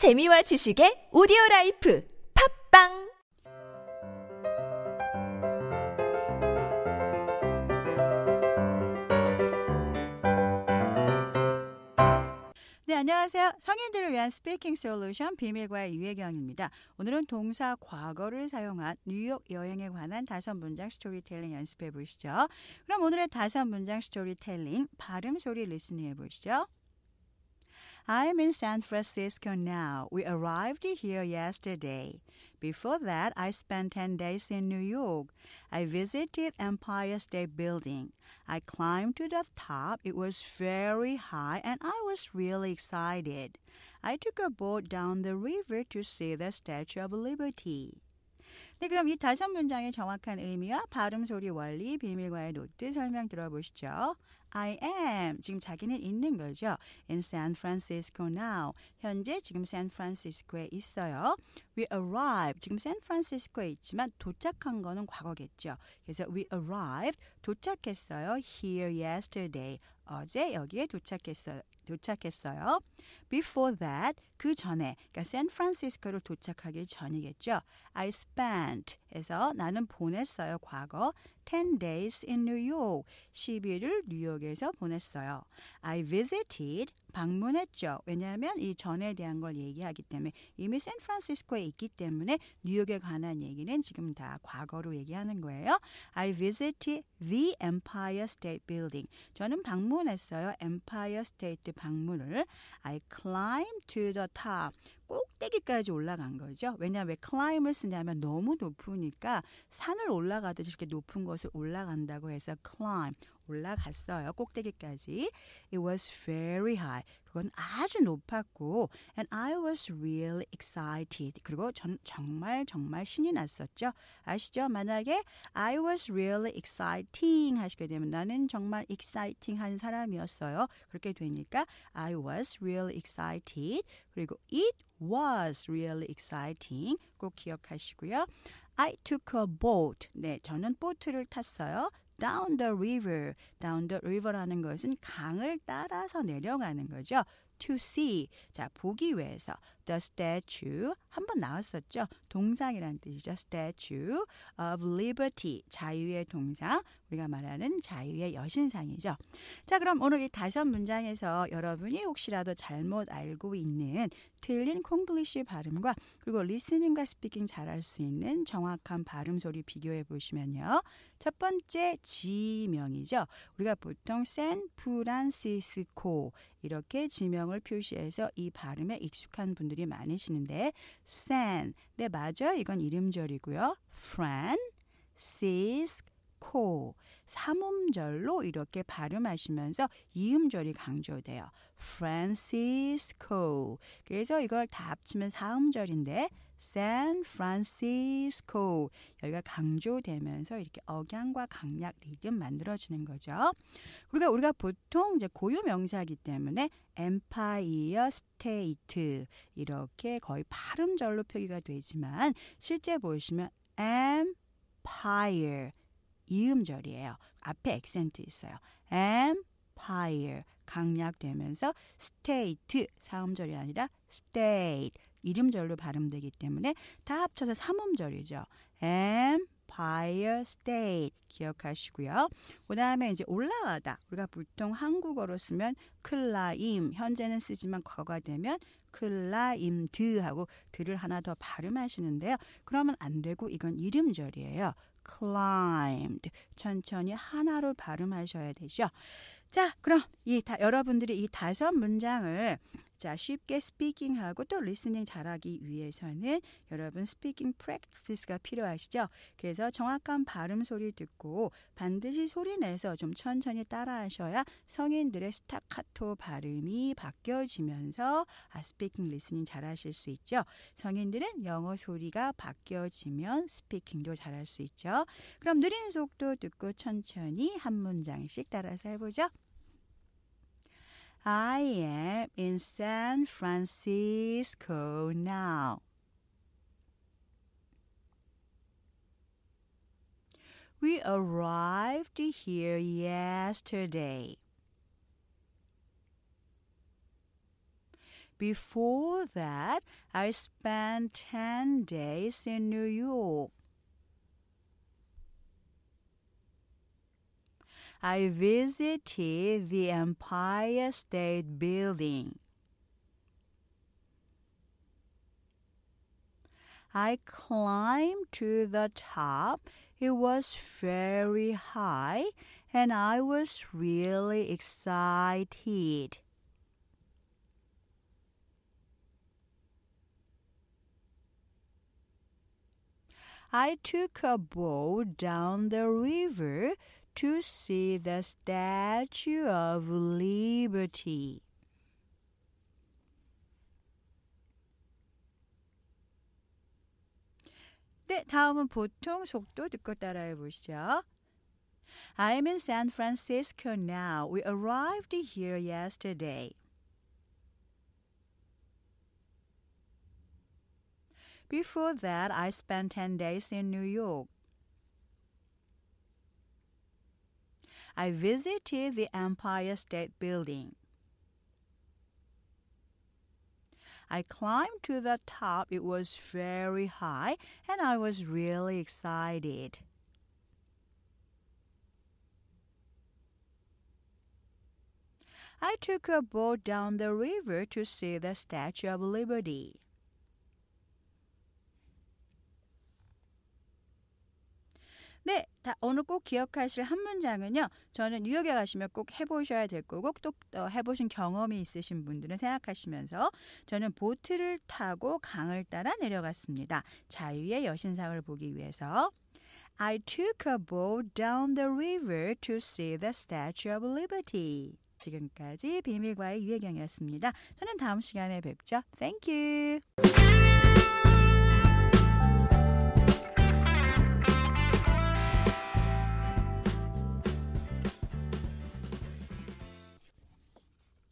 재미와 지식의 오디오 life 팟빵 네, 안녕하세요. 성인들을 위한 speaking solution 비밀과외 유혜경입니다. 오늘은 동사 과거를 사용한 뉴욕 여행에 관한 다섯 문장 스토리텔링 연습해 보시죠. 그럼 오늘의 다섯 문장 스토리텔링 발음 소리 listening 해 보시죠. I'm in San Francisco now. We arrived here yesterday. Before that, I spent 10 days in New York. I visited Empire State Building. I climbed to the top. It was very high and I was really excited. I took a boat down the river to see the Statue of Liberty. 네, 그럼 이 다섯 문장의 정확한 의미와 발음 소리 원리, 비밀과의 노트 설명 들어보시죠. I am 지금 자기는 있는 거죠. In San Francisco now. 현재 지금 샌프란시스코에 있어요. We arrived 지금 샌프란시스코에 있지만 도착한 거는 과거겠죠. 그래서 we arrived 도착했어요. Here yesterday. 어제 여기에 도착했어요. 도착했어요. Before that, 그 전에, 그러니까 샌프란시스코로 도착하기 전이겠죠. I spent, 에서 나는 보냈어요, 과거. 10 days in New York, 10일을 뉴욕에서 보냈어요. I visited, 방문했죠. 왜냐하면 이 전에 대한 걸 얘기하기 때문에 이미 샌프란시스코에 있기 때문에 뉴욕에 관한 얘기는 지금 다 과거로 얘기하는 거예요. I visited the Empire State Building. 저는 방문했어요. Empire State 방문을. I climbed to the top. 꼭대기까지 올라간 거죠. 왜냐 왜 climb을 쓰냐면 너무 높으니까 산을 올라가듯이 이렇게 높은 곳을 올라간다고 해서 climb 올라갔어요. 꼭대기까지. It was very high. 그건 아주 높았고 and I was really excited. 그리고 전 정말 정말 신이 났었죠. 아시죠? 만약에 I was really exciting 하시게 되면 나는 정말 exciting 한 사람이었어요. 그렇게 되니까 I was really excited. 그리고 it was really exciting. 꼭 기억하시고요. I took a boat. 네, 저는 보트를 탔어요. Down the river. down the river라는 것은 강을 따라서 내려가는 거죠. to see. 자, 보기 위해서 the statue 한 번 나왔었죠. 동상이라는 뜻이죠. statue of liberty. 자유의 동상. 우리가 말하는 자유의 여신상이죠. 자, 그럼 오늘 이 다섯 문장에서 여러분이 혹시라도 잘못 알고 있는 틀린 콩글리시 발음과 그리고 listening과 speaking 잘할 수 있는 정확한 발음 소리 비교해 보시면요. 첫 번째 지명이죠. 우리가 보통 샌프란시스코 이렇게 지명을 표시해서 이 발음에 익숙한 분들이 많으시는데 샌, 네 맞아요. 이건 일음절이고요. 프란, 시스, 코 삼음절로 이렇게 발음하시면서 이음절이 강조돼요. Francisco. 그래서 이걸 다 합치면 사음절인데 San Francisco 여기가 강조되면서 이렇게 억양과 강약 리듬 만들어주는 거죠. 우리가 우리가 보통 이제 고유 명사이기 때문에 Empire State 이렇게 거의 발음절로 표기가 되지만 실제 보시면 Empire 이음절이에요. 앞에 액센트 있어요. Empire 강약되면서 state 사음절이 아니라 state 일음절로 발음되기 때문에 다 합쳐서 삼음절이죠. Empire State 기억하시고요. 그 다음에 이제 올라가다. 우리가 보통 한국어로 쓰면 climb 현재는 쓰지만 과거가 되면 climbed 하고 드를 하나 더 발음하시는데요. 그러면 안 되고 이건 일음절이에요. climbed 천천히 하나로 발음하셔야 되죠. 자, 그럼 이 다, 여러분들이 이 다섯 문장을 자, 쉽게 speaking하고 또 listening 잘하기 위해서는 여러분 speaking practice가 필요하시죠? 그래서 정확한 발음 소리 듣고 반드시 소리 내서 좀 천천히 따라 하셔야 성인들의 스타카토 발음이 바뀌어지면서 아, speaking listening 잘하실 수 있죠. 성인들은 영어 소리가 바뀌어지면 스피킹도 잘할 수 있죠. 그럼 느린 속도 듣고 천천히 한 문장씩 따라서 해보죠. I am in San Francisco now. We arrived here yesterday. Before that, I spent 10 days in New York. I visited the Empire State Building. I climbed to the top. It was very high and I was really excited. I took a boat down the river to see the Statue of Liberty. 네, 다음은 보통 속도 듣고 따라해 보시죠. I'm in San Francisco now. We arrived here yesterday. Before that, I spent 10 days in New York. I visited the Empire State Building. I climbed to the top. It was very high and I was really excited. I took a boat down the river to see the Statue of Liberty. 다 오늘 꼭 기억하실 한 문장은요. 저는 뉴욕에 가시면 꼭 해보셔야 될 거고 또 어, 해보신 경험이 있으신 분들은 생각하시면서 저는 보트를 타고 강을 따라 내려갔습니다. 자유의 여신상을 보기 위해서. I took a boat down the river to see the Statue of Liberty. 지금까지 비밀과의 유혜경이었습니다. 저는 다음 시간에 뵙죠. Thank you.